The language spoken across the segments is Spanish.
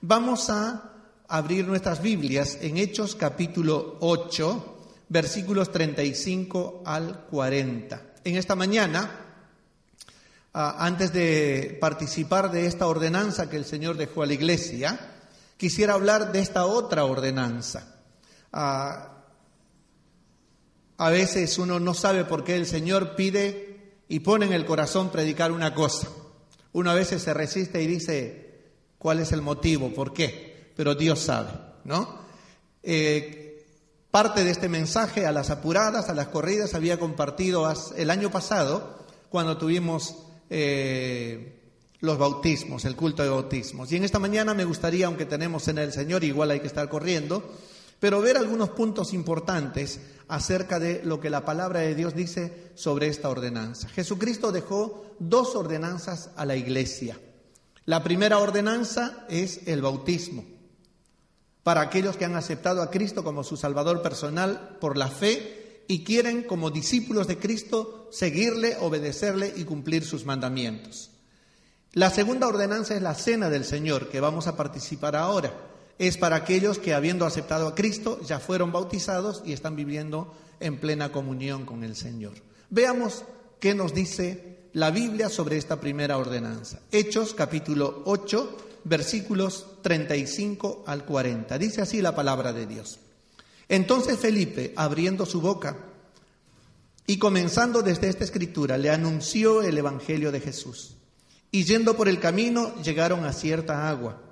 Vamos a abrir nuestras Biblias en Hechos capítulo 8, versículos 35 al 40. En esta mañana, ah, antes de participar de esta ordenanza que el Señor dejó a la iglesia, quisiera hablar de esta otra ordenanza. Ah, a veces uno no sabe por qué el Señor pide y pone en el corazón predicar una cosa. Uno a veces se resiste y dice, cuál es el motivo, por qué, pero Dios sabe, ¿no? Eh, parte de este mensaje a las apuradas, a las corridas, había compartido el año pasado cuando tuvimos eh, los bautismos, el culto de bautismos. Y en esta mañana me gustaría, aunque tenemos en el Señor, igual hay que estar corriendo, pero ver algunos puntos importantes acerca de lo que la palabra de Dios dice sobre esta ordenanza. Jesucristo dejó dos ordenanzas a la iglesia. La primera ordenanza es el bautismo. Para aquellos que han aceptado a Cristo como su Salvador personal por la fe y quieren como discípulos de Cristo seguirle, obedecerle y cumplir sus mandamientos. La segunda ordenanza es la cena del Señor, que vamos a participar ahora. Es para aquellos que habiendo aceptado a Cristo ya fueron bautizados y están viviendo en plena comunión con el Señor. Veamos qué nos dice la Biblia sobre esta primera ordenanza. Hechos capítulo 8, versículos 35 al 40. Dice así la palabra de Dios. Entonces Felipe, abriendo su boca y comenzando desde esta escritura, le anunció el Evangelio de Jesús. Y yendo por el camino, llegaron a cierta agua.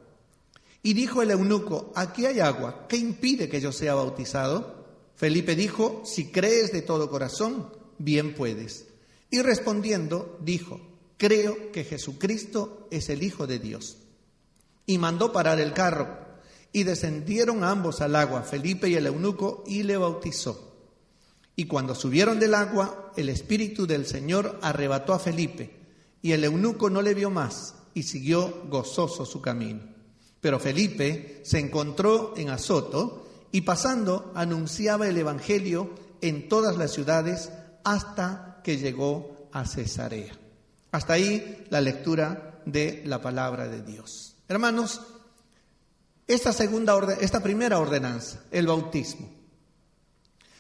Y dijo el eunuco, aquí hay agua, ¿qué impide que yo sea bautizado? Felipe dijo, si crees de todo corazón, bien puedes. Y respondiendo, dijo, creo que Jesucristo es el Hijo de Dios. Y mandó parar el carro, y descendieron ambos al agua, Felipe y el eunuco, y le bautizó. Y cuando subieron del agua, el Espíritu del Señor arrebató a Felipe, y el eunuco no le vio más, y siguió gozoso su camino. Pero Felipe se encontró en Azoto, y pasando anunciaba el Evangelio en todas las ciudades hasta que llegó a Cesarea. Hasta ahí la lectura de la palabra de Dios. Hermanos, esta segunda orden, esta primera ordenanza, el bautismo,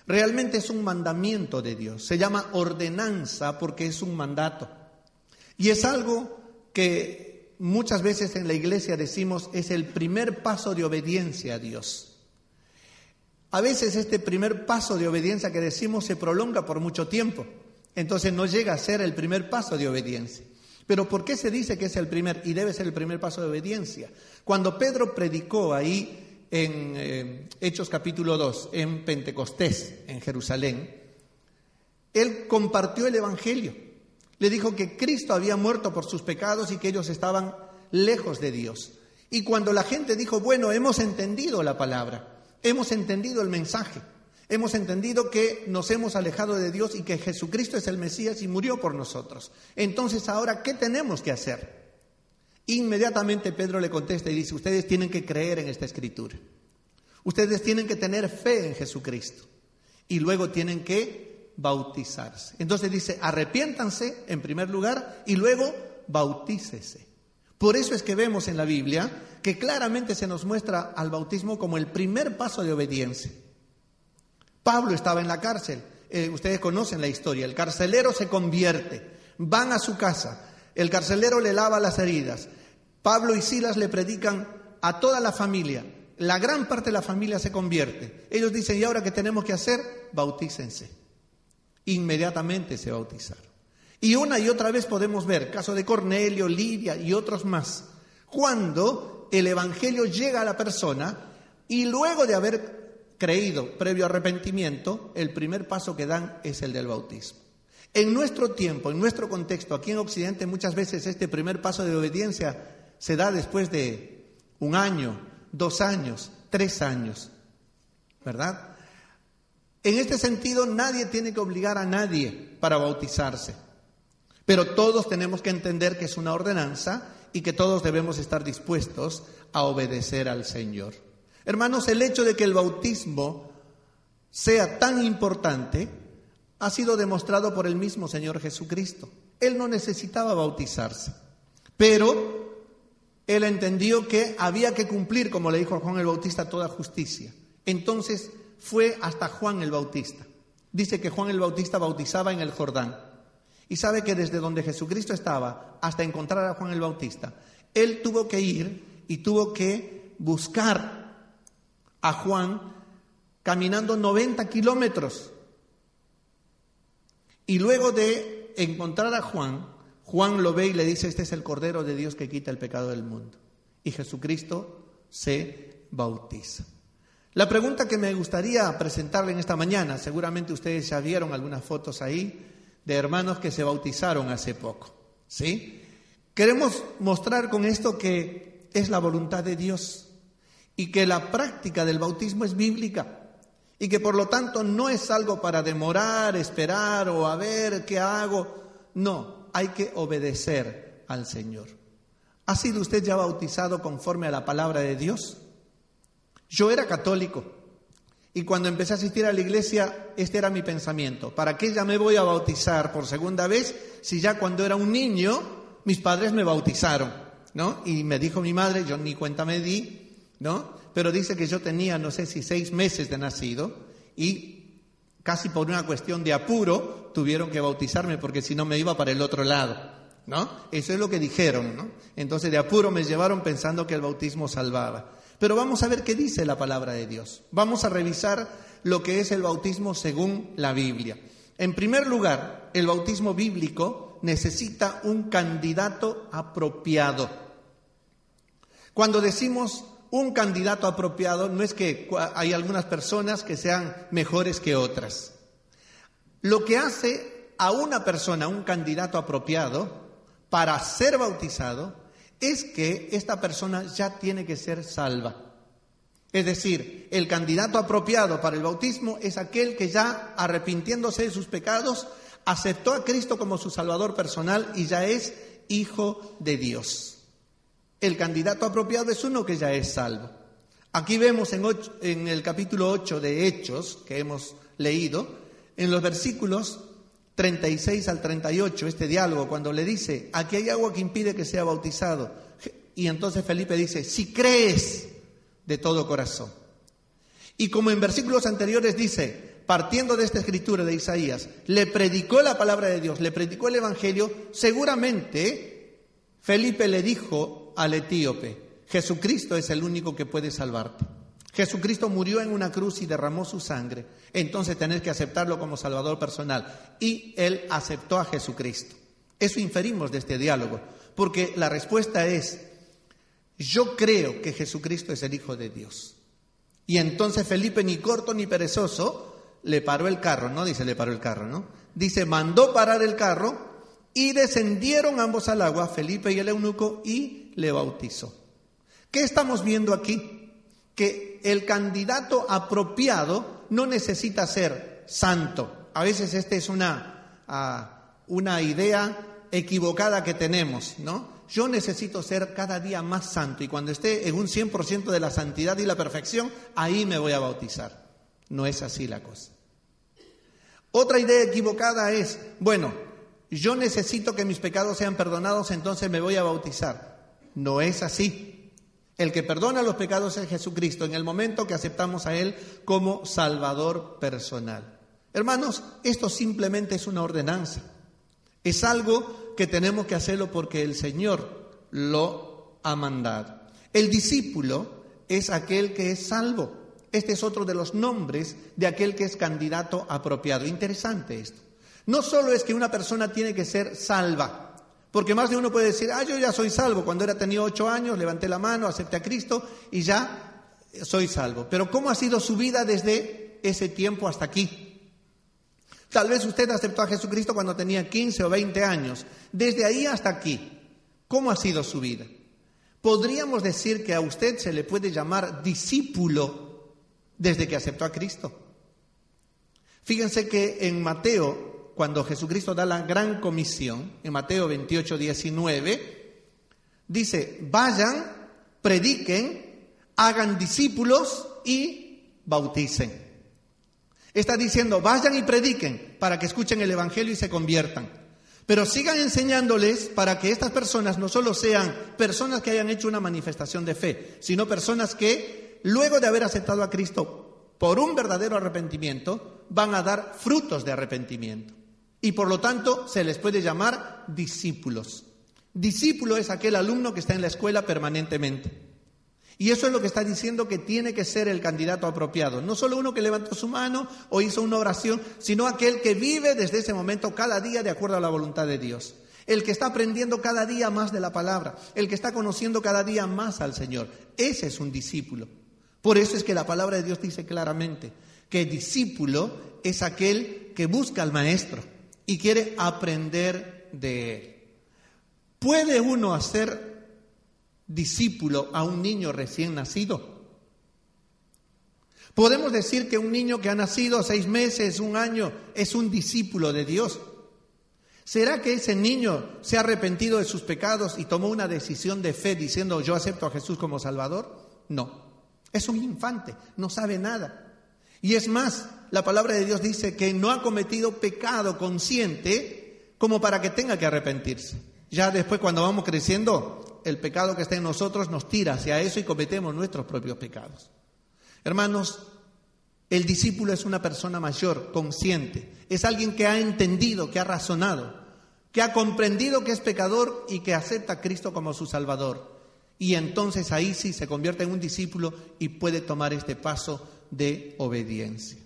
realmente es un mandamiento de Dios. Se llama ordenanza porque es un mandato. Y es algo que muchas veces en la iglesia decimos es el primer paso de obediencia a Dios. A veces este primer paso de obediencia que decimos se prolonga por mucho tiempo. Entonces no llega a ser el primer paso de obediencia. Pero ¿por qué se dice que es el primer y debe ser el primer paso de obediencia? Cuando Pedro predicó ahí en eh, Hechos capítulo 2, en Pentecostés, en Jerusalén, él compartió el Evangelio. Le dijo que Cristo había muerto por sus pecados y que ellos estaban lejos de Dios. Y cuando la gente dijo, bueno, hemos entendido la palabra, hemos entendido el mensaje, Hemos entendido que nos hemos alejado de Dios y que Jesucristo es el Mesías y murió por nosotros. Entonces, ahora, ¿qué tenemos que hacer? Inmediatamente Pedro le contesta y dice, ustedes tienen que creer en esta escritura. Ustedes tienen que tener fe en Jesucristo. Y luego tienen que bautizarse. Entonces dice, arrepiéntanse en primer lugar y luego bautícese. Por eso es que vemos en la Biblia que claramente se nos muestra al bautismo como el primer paso de obediencia. Pablo estaba en la cárcel. Eh, ustedes conocen la historia. El carcelero se convierte. Van a su casa. El carcelero le lava las heridas. Pablo y Silas le predican a toda la familia. La gran parte de la familia se convierte. Ellos dicen, ¿y ahora qué tenemos que hacer? Bautícense. Inmediatamente se bautizaron. Y una y otra vez podemos ver, caso de Cornelio, Lidia y otros más, cuando el Evangelio llega a la persona y luego de haber creído previo arrepentimiento, el primer paso que dan es el del bautismo. En nuestro tiempo, en nuestro contexto, aquí en Occidente, muchas veces este primer paso de obediencia se da después de un año, dos años, tres años, ¿verdad? En este sentido, nadie tiene que obligar a nadie para bautizarse, pero todos tenemos que entender que es una ordenanza y que todos debemos estar dispuestos a obedecer al Señor. Hermanos, el hecho de que el bautismo sea tan importante ha sido demostrado por el mismo Señor Jesucristo. Él no necesitaba bautizarse, pero él entendió que había que cumplir, como le dijo a Juan el Bautista, toda justicia. Entonces fue hasta Juan el Bautista. Dice que Juan el Bautista bautizaba en el Jordán. Y sabe que desde donde Jesucristo estaba hasta encontrar a Juan el Bautista, él tuvo que ir y tuvo que buscar a Juan caminando 90 kilómetros. Y luego de encontrar a Juan, Juan lo ve y le dice, este es el Cordero de Dios que quita el pecado del mundo. Y Jesucristo se bautiza. La pregunta que me gustaría presentarle en esta mañana, seguramente ustedes ya vieron algunas fotos ahí de hermanos que se bautizaron hace poco, ¿sí? Queremos mostrar con esto que es la voluntad de Dios y que la práctica del bautismo es bíblica y que por lo tanto no es algo para demorar, esperar o a ver qué hago. No, hay que obedecer al Señor. ¿Ha sido usted ya bautizado conforme a la palabra de Dios? Yo era católico y cuando empecé a asistir a la iglesia, este era mi pensamiento. ¿Para qué ya me voy a bautizar por segunda vez si ya cuando era un niño mis padres me bautizaron? ¿No? Y me dijo mi madre, yo ni cuenta me di, ¿no? Pero dice que yo tenía, no sé si seis meses de nacido y casi por una cuestión de apuro tuvieron que bautizarme porque si no me iba para el otro lado. ¿No? Eso es lo que dijeron, ¿no? Entonces de apuro me llevaron pensando que el bautismo salvaba. Pero vamos a ver qué dice la palabra de Dios. Vamos a revisar lo que es el bautismo según la Biblia. En primer lugar, el bautismo bíblico necesita un candidato apropiado. Cuando decimos un candidato apropiado, no es que hay algunas personas que sean mejores que otras. Lo que hace a una persona un candidato apropiado para ser bautizado es que esta persona ya tiene que ser salva. Es decir, el candidato apropiado para el bautismo es aquel que ya, arrepintiéndose de sus pecados, aceptó a Cristo como su Salvador personal y ya es hijo de Dios. El candidato apropiado es uno que ya es salvo. Aquí vemos en, el capítulo 8 de Hechos que hemos leído, en los versículos 36 al 38, este diálogo, cuando le dice, aquí hay agua que impide que sea bautizado. Y entonces Felipe dice, si crees de todo corazón. Y como en versículos anteriores dice, partiendo de esta escritura de Isaías, le predicó la palabra de Dios, le predicó el Evangelio, seguramente Felipe le dijo al etíope, Jesucristo es el único que puede salvarte. Jesucristo murió en una cruz y derramó su sangre. Entonces tenés que aceptarlo como Salvador personal. Y él aceptó a Jesucristo. Eso inferimos de este diálogo, porque la respuesta es, yo creo que Jesucristo es el Hijo de Dios. Y entonces Felipe, ni corto ni perezoso, le paró el carro, no dice le paró el carro, ¿no? Dice, mandó parar el carro y descendieron ambos al agua, Felipe y el eunuco, y le bautizó. ¿Qué estamos viendo aquí? que el candidato apropiado no necesita ser santo. A veces esta es una, ah, una idea equivocada que tenemos, ¿no? Yo necesito ser cada día más santo y cuando esté en un 100% de la santidad y la perfección, ahí me voy a bautizar. No es así la cosa. Otra idea equivocada es, bueno, yo necesito que mis pecados sean perdonados, entonces me voy a bautizar. No es así. El que perdona los pecados es Jesucristo en el momento que aceptamos a Él como Salvador personal. Hermanos, esto simplemente es una ordenanza. Es algo que tenemos que hacerlo porque el Señor lo ha mandado. El discípulo es aquel que es salvo. Este es otro de los nombres de aquel que es candidato apropiado. Interesante esto. No solo es que una persona tiene que ser salva, porque más de uno puede decir, ah, yo ya soy salvo. Cuando era tenido ocho años, levanté la mano, acepté a Cristo y ya soy salvo. Pero ¿cómo ha sido su vida desde ese tiempo hasta aquí? Tal vez usted aceptó a Jesucristo cuando tenía 15 o 20 años. Desde ahí hasta aquí, ¿cómo ha sido su vida? Podríamos decir que a usted se le puede llamar discípulo desde que aceptó a Cristo. Fíjense que en Mateo, cuando Jesucristo da la gran comisión, en Mateo 28, 19, dice, vayan, prediquen, hagan discípulos y bauticen. Está diciendo, vayan y prediquen para que escuchen el Evangelio y se conviertan. Pero sigan enseñándoles para que estas personas no solo sean personas que hayan hecho una manifestación de fe, sino personas que, luego de haber aceptado a Cristo por un verdadero arrepentimiento, van a dar frutos de arrepentimiento. Y por lo tanto se les puede llamar discípulos. Discípulo es aquel alumno que está en la escuela permanentemente. Y eso es lo que está diciendo que tiene que ser el candidato apropiado. No solo uno que levantó su mano o hizo una oración, sino aquel que vive desde ese momento cada día de acuerdo a la voluntad de Dios. El que está aprendiendo cada día más de la palabra, el que está conociendo cada día más al Señor. Ese es un discípulo. Por eso es que la palabra de Dios dice claramente que discípulo es aquel que busca al maestro y quiere aprender de él. ¿Puede uno hacer discípulo a un niño recién nacido. Podemos decir que un niño que ha nacido seis meses, un año, es un discípulo de Dios. ¿Será que ese niño se ha arrepentido de sus pecados y tomó una decisión de fe diciendo yo acepto a Jesús como Salvador? No. Es un infante, no sabe nada. Y es más, la palabra de Dios dice que no ha cometido pecado consciente como para que tenga que arrepentirse. Ya después cuando vamos creciendo, el pecado que está en nosotros nos tira hacia eso y cometemos nuestros propios pecados. Hermanos, el discípulo es una persona mayor, consciente, es alguien que ha entendido, que ha razonado, que ha comprendido que es pecador y que acepta a Cristo como su Salvador. Y entonces ahí sí se convierte en un discípulo y puede tomar este paso de obediencia.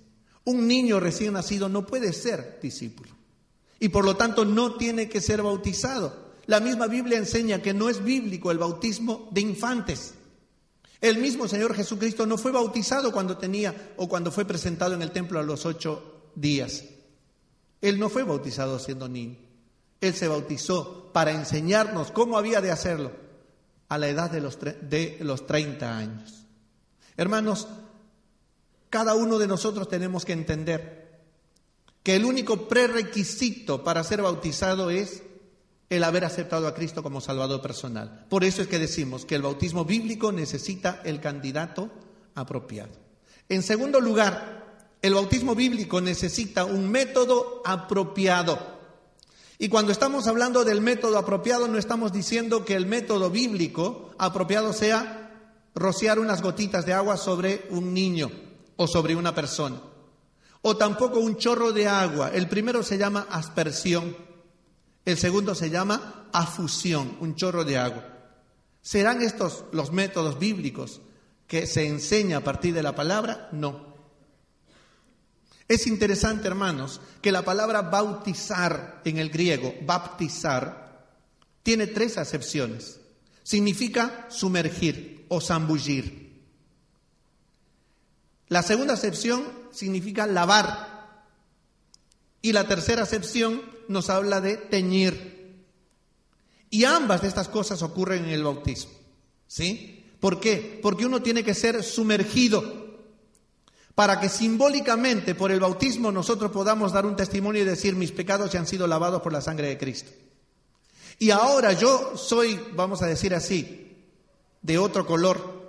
Un niño recién nacido no puede ser discípulo y por lo tanto no tiene que ser bautizado. La misma Biblia enseña que no es bíblico el bautismo de infantes. El mismo Señor Jesucristo no fue bautizado cuando tenía o cuando fue presentado en el templo a los ocho días. Él no fue bautizado siendo niño. Él se bautizó para enseñarnos cómo había de hacerlo a la edad de los, de los 30 años. Hermanos, cada uno de nosotros tenemos que entender que el único prerequisito para ser bautizado es el haber aceptado a Cristo como Salvador personal. Por eso es que decimos que el bautismo bíblico necesita el candidato apropiado. En segundo lugar, el bautismo bíblico necesita un método apropiado. Y cuando estamos hablando del método apropiado, no estamos diciendo que el método bíblico apropiado sea rociar unas gotitas de agua sobre un niño o sobre una persona. O tampoco un chorro de agua. El primero se llama aspersión el segundo se llama afusión, un chorro de agua. ¿Serán estos los métodos bíblicos que se enseña a partir de la palabra? No. Es interesante, hermanos, que la palabra bautizar en el griego, baptizar, tiene tres acepciones. Significa sumergir o zambullir. La segunda acepción significa lavar. Y la tercera acepción nos habla de teñir. Y ambas de estas cosas ocurren en el bautismo. ¿Sí? ¿Por qué? Porque uno tiene que ser sumergido para que simbólicamente por el bautismo nosotros podamos dar un testimonio y decir mis pecados ya han sido lavados por la sangre de Cristo. Y ahora yo soy, vamos a decir así, de otro color.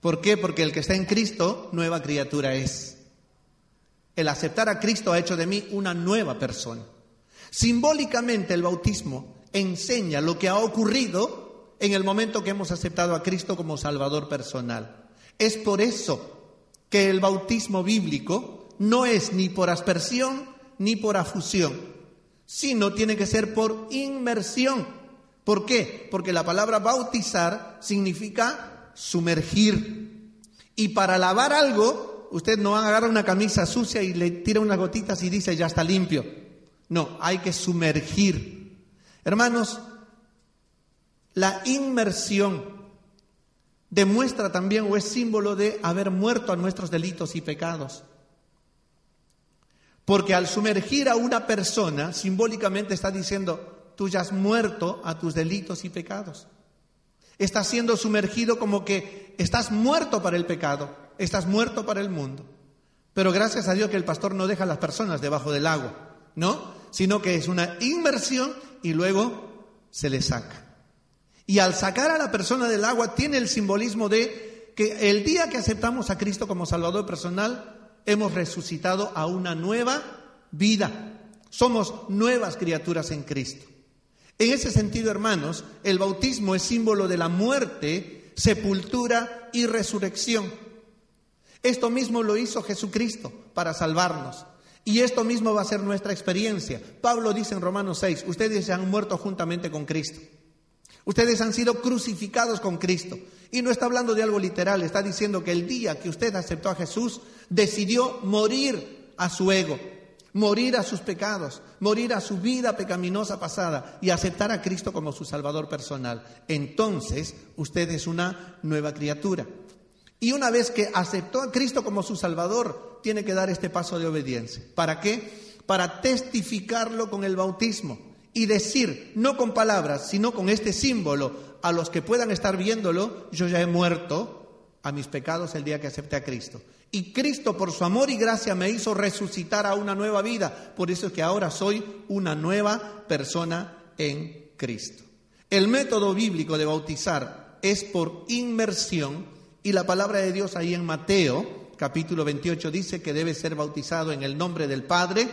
¿Por qué? Porque el que está en Cristo, nueva criatura es. El aceptar a Cristo ha hecho de mí una nueva persona. Simbólicamente el bautismo enseña lo que ha ocurrido en el momento que hemos aceptado a Cristo como Salvador personal. Es por eso que el bautismo bíblico no es ni por aspersión ni por afusión, sino tiene que ser por inmersión. ¿Por qué? Porque la palabra bautizar significa sumergir. Y para lavar algo, usted no agarra una camisa sucia y le tira unas gotitas y dice ya está limpio. No, hay que sumergir. Hermanos, la inmersión demuestra también o es símbolo de haber muerto a nuestros delitos y pecados. Porque al sumergir a una persona, simbólicamente está diciendo, tú ya has muerto a tus delitos y pecados. Estás siendo sumergido como que estás muerto para el pecado, estás muerto para el mundo. Pero gracias a Dios que el pastor no deja a las personas debajo del agua, ¿no? Sino que es una inmersión y luego se le saca. Y al sacar a la persona del agua tiene el simbolismo de que el día que aceptamos a Cristo como Salvador personal, hemos resucitado a una nueva vida. Somos nuevas criaturas en Cristo. En ese sentido, hermanos, el bautismo es símbolo de la muerte, sepultura y resurrección. Esto mismo lo hizo Jesucristo para salvarnos. Y esto mismo va a ser nuestra experiencia. Pablo dice en Romanos 6, ustedes se han muerto juntamente con Cristo. Ustedes han sido crucificados con Cristo. Y no está hablando de algo literal, está diciendo que el día que usted aceptó a Jesús, decidió morir a su ego, morir a sus pecados, morir a su vida pecaminosa pasada y aceptar a Cristo como su Salvador personal. Entonces usted es una nueva criatura. Y una vez que aceptó a Cristo como su Salvador, tiene que dar este paso de obediencia. ¿Para qué? Para testificarlo con el bautismo y decir, no con palabras, sino con este símbolo, a los que puedan estar viéndolo, yo ya he muerto a mis pecados el día que acepté a Cristo. Y Cristo por su amor y gracia me hizo resucitar a una nueva vida. Por eso es que ahora soy una nueva persona en Cristo. El método bíblico de bautizar es por inmersión y la palabra de Dios ahí en Mateo capítulo 28 dice que debe ser bautizado en el nombre del Padre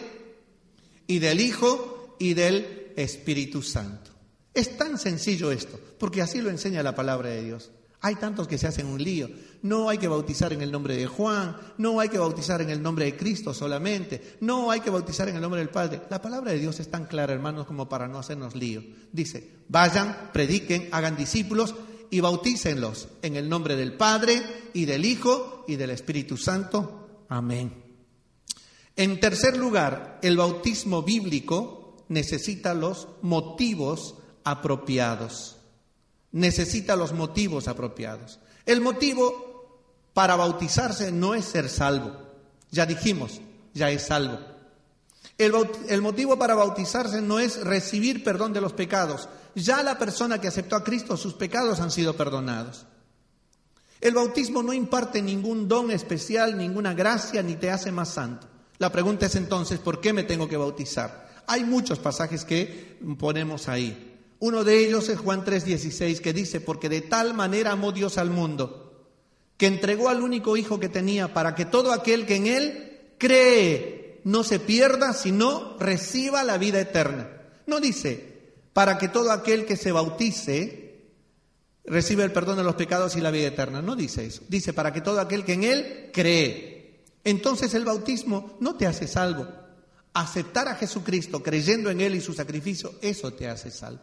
y del Hijo y del Espíritu Santo. Es tan sencillo esto, porque así lo enseña la palabra de Dios. Hay tantos que se hacen un lío. No hay que bautizar en el nombre de Juan, no hay que bautizar en el nombre de Cristo solamente, no hay que bautizar en el nombre del Padre. La palabra de Dios es tan clara, hermanos, como para no hacernos lío. Dice, vayan, prediquen, hagan discípulos y bautícenlos en el nombre del Padre y del Hijo y del Espíritu Santo. Amén. En tercer lugar, el bautismo bíblico necesita los motivos apropiados necesita los motivos apropiados. El motivo para bautizarse no es ser salvo. Ya dijimos, ya es salvo. El, motivo para bautizarse no es recibir perdón de los pecados. Ya la persona que aceptó a Cristo, sus pecados han sido perdonados. El bautismo no imparte ningún don especial, ninguna gracia, ni te hace más santo. La pregunta es entonces, ¿por qué me tengo que bautizar? Hay muchos pasajes que ponemos ahí. Uno de ellos es Juan 3:16 que dice, porque de tal manera amó Dios al mundo, que entregó al único Hijo que tenía para que todo aquel que en Él cree no se pierda, sino reciba la vida eterna. No dice, para que todo aquel que se bautice reciba el perdón de los pecados y la vida eterna. No dice eso. Dice, para que todo aquel que en Él cree. Entonces el bautismo no te hace salvo. Aceptar a Jesucristo creyendo en Él y su sacrificio, eso te hace salvo.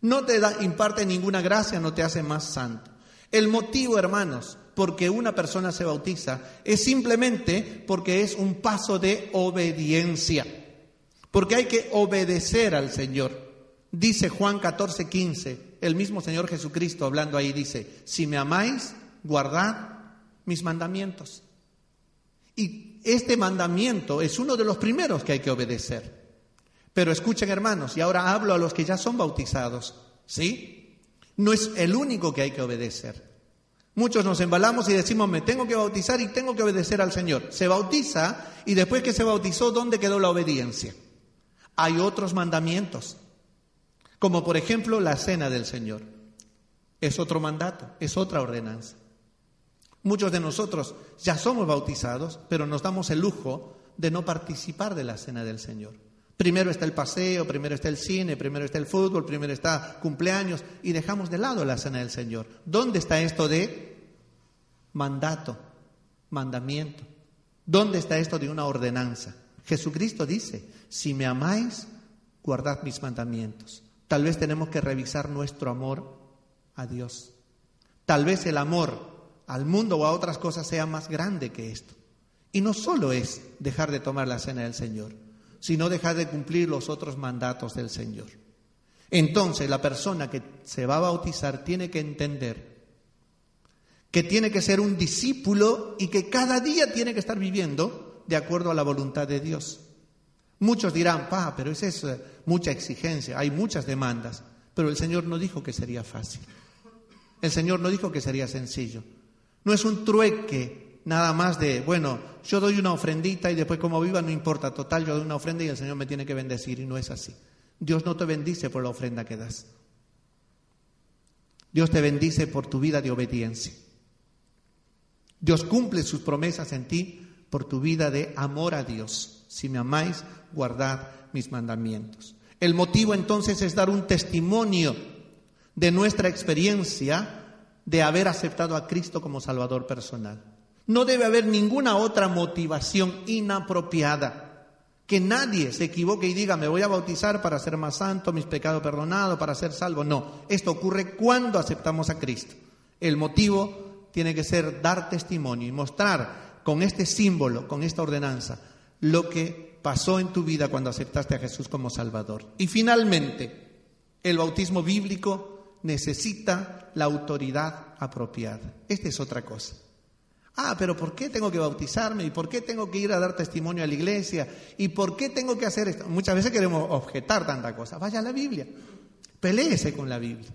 No te da, imparte ninguna gracia, no te hace más santo. El motivo, hermanos, porque una persona se bautiza es simplemente porque es un paso de obediencia. Porque hay que obedecer al Señor. Dice Juan 14, 15, el mismo Señor Jesucristo hablando ahí dice, si me amáis, guardad mis mandamientos. Y este mandamiento es uno de los primeros que hay que obedecer. Pero escuchen hermanos, y ahora hablo a los que ya son bautizados, ¿sí? No es el único que hay que obedecer. Muchos nos embalamos y decimos, me tengo que bautizar y tengo que obedecer al Señor. Se bautiza y después que se bautizó, ¿dónde quedó la obediencia? Hay otros mandamientos, como por ejemplo la cena del Señor. Es otro mandato, es otra ordenanza. Muchos de nosotros ya somos bautizados, pero nos damos el lujo de no participar de la cena del Señor. Primero está el paseo, primero está el cine, primero está el fútbol, primero está cumpleaños y dejamos de lado la cena del Señor. ¿Dónde está esto de mandato, mandamiento? ¿Dónde está esto de una ordenanza? Jesucristo dice, si me amáis, guardad mis mandamientos. Tal vez tenemos que revisar nuestro amor a Dios. Tal vez el amor al mundo o a otras cosas sea más grande que esto. Y no solo es dejar de tomar la cena del Señor sino dejar de cumplir los otros mandatos del Señor. Entonces la persona que se va a bautizar tiene que entender que tiene que ser un discípulo y que cada día tiene que estar viviendo de acuerdo a la voluntad de Dios. Muchos dirán, pa, pero es eh, mucha exigencia, hay muchas demandas, pero el Señor no dijo que sería fácil. El Señor no dijo que sería sencillo. No es un trueque nada más de, bueno, yo doy una ofrendita y después como viva no importa, total, yo doy una ofrenda y el Señor me tiene que bendecir y no es así. Dios no te bendice por la ofrenda que das. Dios te bendice por tu vida de obediencia. Dios cumple sus promesas en ti por tu vida de amor a Dios. Si me amáis, guardad mis mandamientos. El motivo entonces es dar un testimonio de nuestra experiencia de haber aceptado a Cristo como Salvador personal. No debe haber ninguna otra motivación inapropiada. Que nadie se equivoque y diga, me voy a bautizar para ser más santo, mis pecados perdonados, para ser salvo. No, esto ocurre cuando aceptamos a Cristo. El motivo tiene que ser dar testimonio y mostrar con este símbolo, con esta ordenanza, lo que pasó en tu vida cuando aceptaste a Jesús como Salvador. Y finalmente, el bautismo bíblico necesita la autoridad apropiada. Esta es otra cosa. Ah, pero ¿por qué tengo que bautizarme? ¿Y por qué tengo que ir a dar testimonio a la iglesia? ¿Y por qué tengo que hacer esto? Muchas veces queremos objetar tanta cosa. Vaya a la Biblia. Peleese con la Biblia.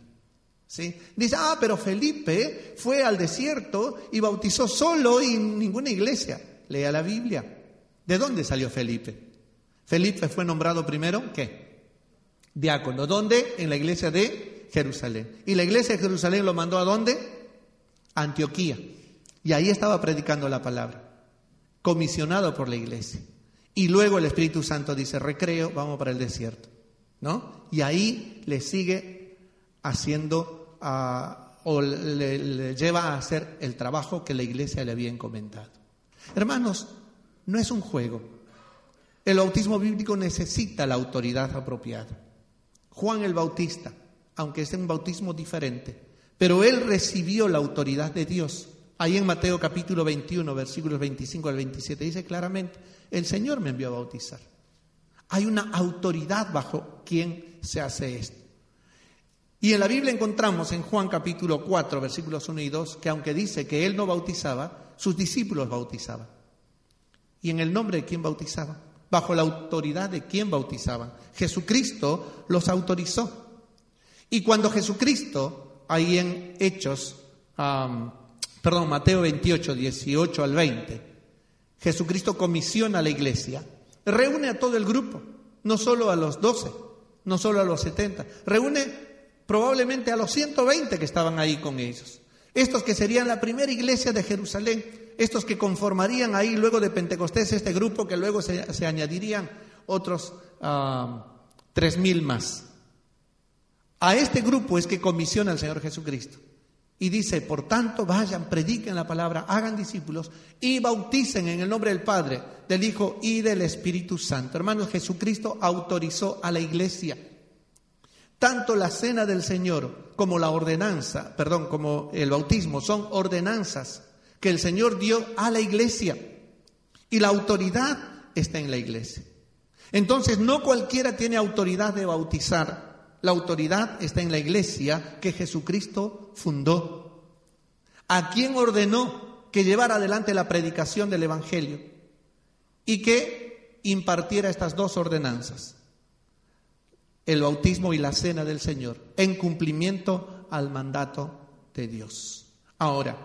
¿Sí? Dice, ah, pero Felipe fue al desierto y bautizó solo y ninguna iglesia. Lea la Biblia. ¿De dónde salió Felipe? Felipe fue nombrado primero, ¿qué? Diácono. ¿Dónde? En la iglesia de Jerusalén. ¿Y la iglesia de Jerusalén lo mandó a dónde? Antioquía. Y ahí estaba predicando la palabra, comisionado por la iglesia. Y luego el Espíritu Santo dice, recreo, vamos para el desierto. ¿No? Y ahí le sigue haciendo ah, o le, lleva a hacer el trabajo que la iglesia le había encomendado. Hermanos, no es un juego. El bautismo bíblico necesita la autoridad apropiada. Juan el Bautista, aunque es un bautismo diferente, pero él recibió la autoridad de Dios. Ahí en Mateo capítulo 21, versículos 25 al 27, dice claramente, el Señor me envió a bautizar. Hay una autoridad bajo quien se hace esto. Y en la Biblia encontramos en Juan capítulo 4, versículos 1 y 2, que aunque dice que él no bautizaba, sus discípulos bautizaban. ¿Y en el nombre de quién bautizaban? Bajo la autoridad de quién bautizaban. Jesucristo los autorizó. Y cuando Jesucristo, ahí en Hechos, perdón, Mateo 28, 18 al 20, Jesucristo comisiona a la iglesia, reúne a todo el grupo, no solo a los 12, no solo a los 70, reúne probablemente a los 120 que estaban ahí con ellos. Estos que serían la primera iglesia de Jerusalén, estos que conformarían ahí luego de Pentecostés este grupo que luego se, añadirían otros tres mil más. A este grupo es que comisiona el Señor Jesucristo. Y dice, por tanto, vayan, prediquen la palabra, hagan discípulos y bauticen en el nombre del Padre, del Hijo y del Espíritu Santo. Hermanos, Jesucristo autorizó a la iglesia. Tanto la cena del Señor como la ordenanza, perdón, como el bautismo, son ordenanzas que el Señor dio a la iglesia. Y la autoridad está en la iglesia. Entonces, no cualquiera tiene autoridad de bautizar la autoridad está en la iglesia que Jesucristo fundó. ¿A quién ordenó que llevara adelante la predicación del Evangelio y que impartiera estas dos ordenanzas? El bautismo y la cena del Señor, en cumplimiento al mandato de Dios. Ahora,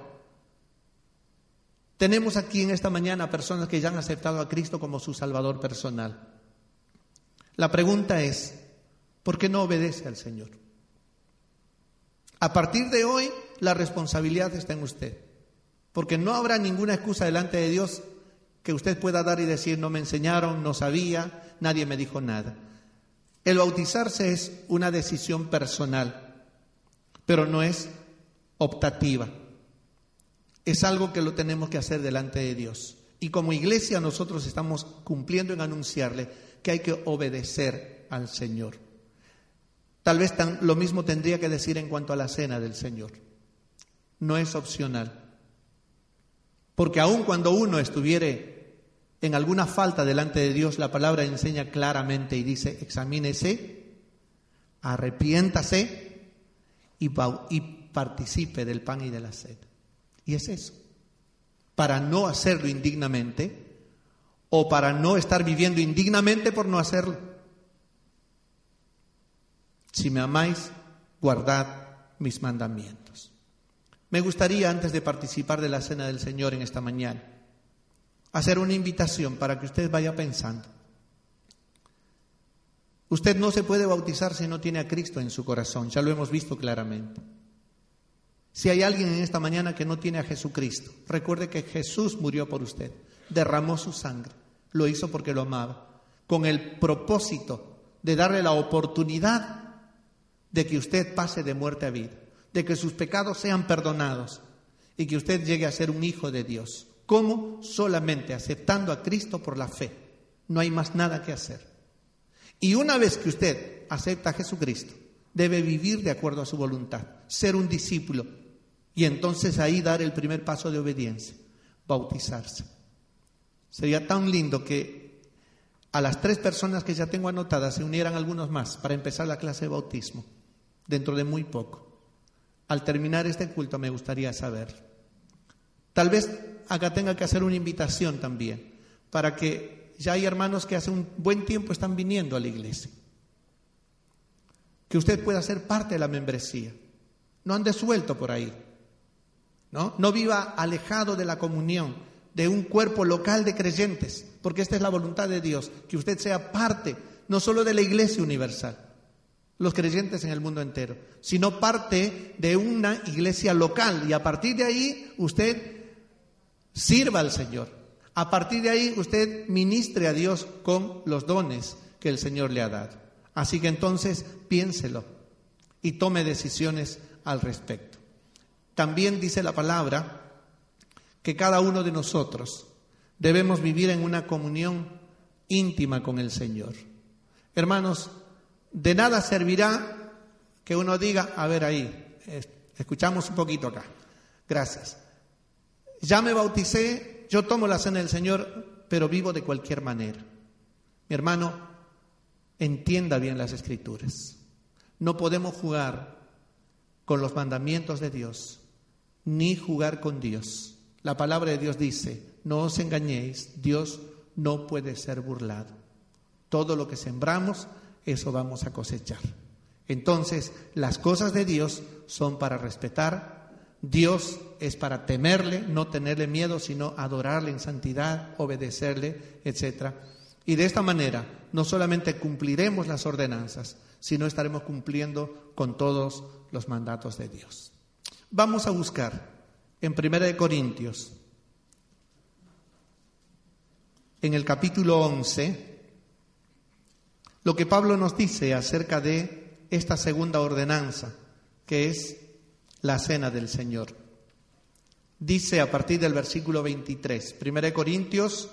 tenemos aquí en esta mañana personas que ya han aceptado a Cristo como su Salvador personal. La pregunta es, ¿Por qué no obedece al Señor? A partir de hoy, la responsabilidad está en usted. Porque no habrá ninguna excusa delante de Dios que usted pueda dar y decir, no me enseñaron, no sabía, nadie me dijo nada. El bautizarse es una decisión personal, pero no es optativa. Es algo que lo tenemos que hacer delante de Dios. Y como iglesia nosotros estamos cumpliendo en anunciarle que hay que obedecer al Señor. Tal vez lo mismo tendría que decir en cuanto a la cena del Señor. No es opcional. Porque aun cuando uno estuviere en alguna falta delante de Dios, la palabra enseña claramente y dice, examínese, arrepiéntase y, y participe del pan y de la sed. Y es eso. Para no hacerlo indignamente o para no estar viviendo indignamente por no hacerlo. Si me amáis, guardad mis mandamientos. Me gustaría, antes de participar de la cena del Señor en esta mañana, hacer una invitación para que usted vaya pensando. Usted no se puede bautizar si no tiene a Cristo en su corazón, ya lo hemos visto claramente. Si hay alguien en esta mañana que no tiene a Jesucristo, recuerde que Jesús murió por usted, derramó su sangre, lo hizo porque lo amaba, con el propósito de darle la oportunidad de que usted pase de muerte a vida, de que sus pecados sean perdonados y que usted llegue a ser un hijo de Dios. ¿Cómo? Solamente aceptando a Cristo por la fe. No hay más nada que hacer. Y una vez que usted acepta a Jesucristo, debe vivir de acuerdo a su voluntad, ser un discípulo y entonces ahí dar el primer paso de obediencia, bautizarse. Sería tan lindo que a las tres personas que ya tengo anotadas se unieran algunos más para empezar la clase de bautismo dentro de muy poco. Al terminar este culto me gustaría saber. Tal vez acá tenga que hacer una invitación también para que ya hay hermanos que hace un buen tiempo están viniendo a la iglesia. Que usted pueda ser parte de la membresía. No ande suelto por ahí. ¿no? No viva alejado de la comunión, de un cuerpo local de creyentes, porque esta es la voluntad de Dios, que usted sea parte no solo de la iglesia universal, los creyentes en el mundo entero, sino parte de una iglesia local y a partir de ahí usted sirva al Señor. A partir de ahí usted ministre a Dios con los dones que el Señor le ha dado. Así que entonces piénselo y tome decisiones al respecto. También dice la palabra que cada uno de nosotros debemos vivir en una comunión íntima con el Señor. Hermanos, de nada servirá que uno diga, a ver ahí, escuchamos un poquito acá. Gracias. Ya me bauticé, yo tomo la cena del Señor, pero vivo de cualquier manera. Mi hermano, entienda bien las escrituras. No podemos jugar con los mandamientos de Dios, ni jugar con Dios. La palabra de Dios dice, no os engañéis, Dios no puede ser burlado. Todo lo que sembramos, eso vamos a cosechar. Entonces, las cosas de Dios son para respetar, Dios es para temerle, no tenerle miedo, sino adorarle en santidad, obedecerle, etc. Y de esta manera, no solamente cumpliremos las ordenanzas, sino estaremos cumpliendo con todos los mandatos de Dios. Vamos a buscar en 1 Corintios, en el capítulo 11, lo que Pablo nos dice acerca de esta segunda ordenanza, que es la cena del Señor. Dice a partir del versículo 23, 1 Corintios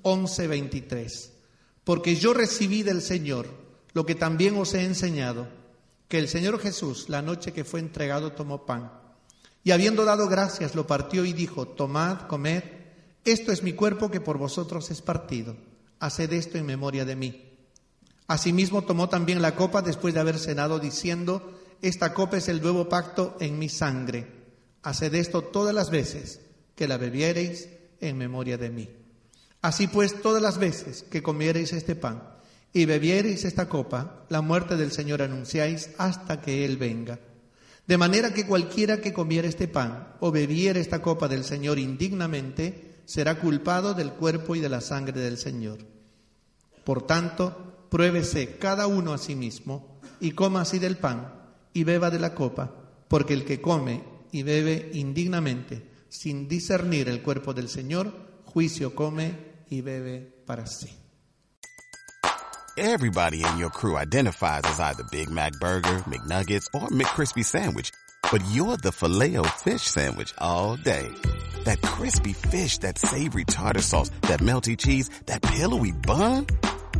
11, 23, porque yo recibí del Señor lo que también os he enseñado, que el Señor Jesús, la noche que fue entregado, tomó pan, y habiendo dado gracias, lo partió y dijo, tomad, comed, esto es mi cuerpo que por vosotros es partido, haced esto en memoria de mí. Asimismo tomó también la copa después de haber cenado, diciendo, Esta copa es el nuevo pacto en mi sangre. Haced esto todas las veces que la bebiereis en memoria de mí. Así pues, todas las veces que comiereis este pan y bebiereis esta copa, la muerte del Señor anunciáis hasta que Él venga. De manera que cualquiera que comiera este pan o bebiera esta copa del Señor indignamente, será culpado del cuerpo y de la sangre del Señor. Por tanto, pruébese cada uno a sí mismo y coma así del pan y beba de la copa, porque el que come y bebe indignamente, sin discernir el cuerpo del Señor, juicio come y bebe para sí. Everybody in your crew identifies as either Big Mac burger, McNuggets or McCrispy sandwich, but you're the Filet-O-Fish sandwich all day. That crispy fish, that savory tartar sauce, that melty cheese, that pillowy bun?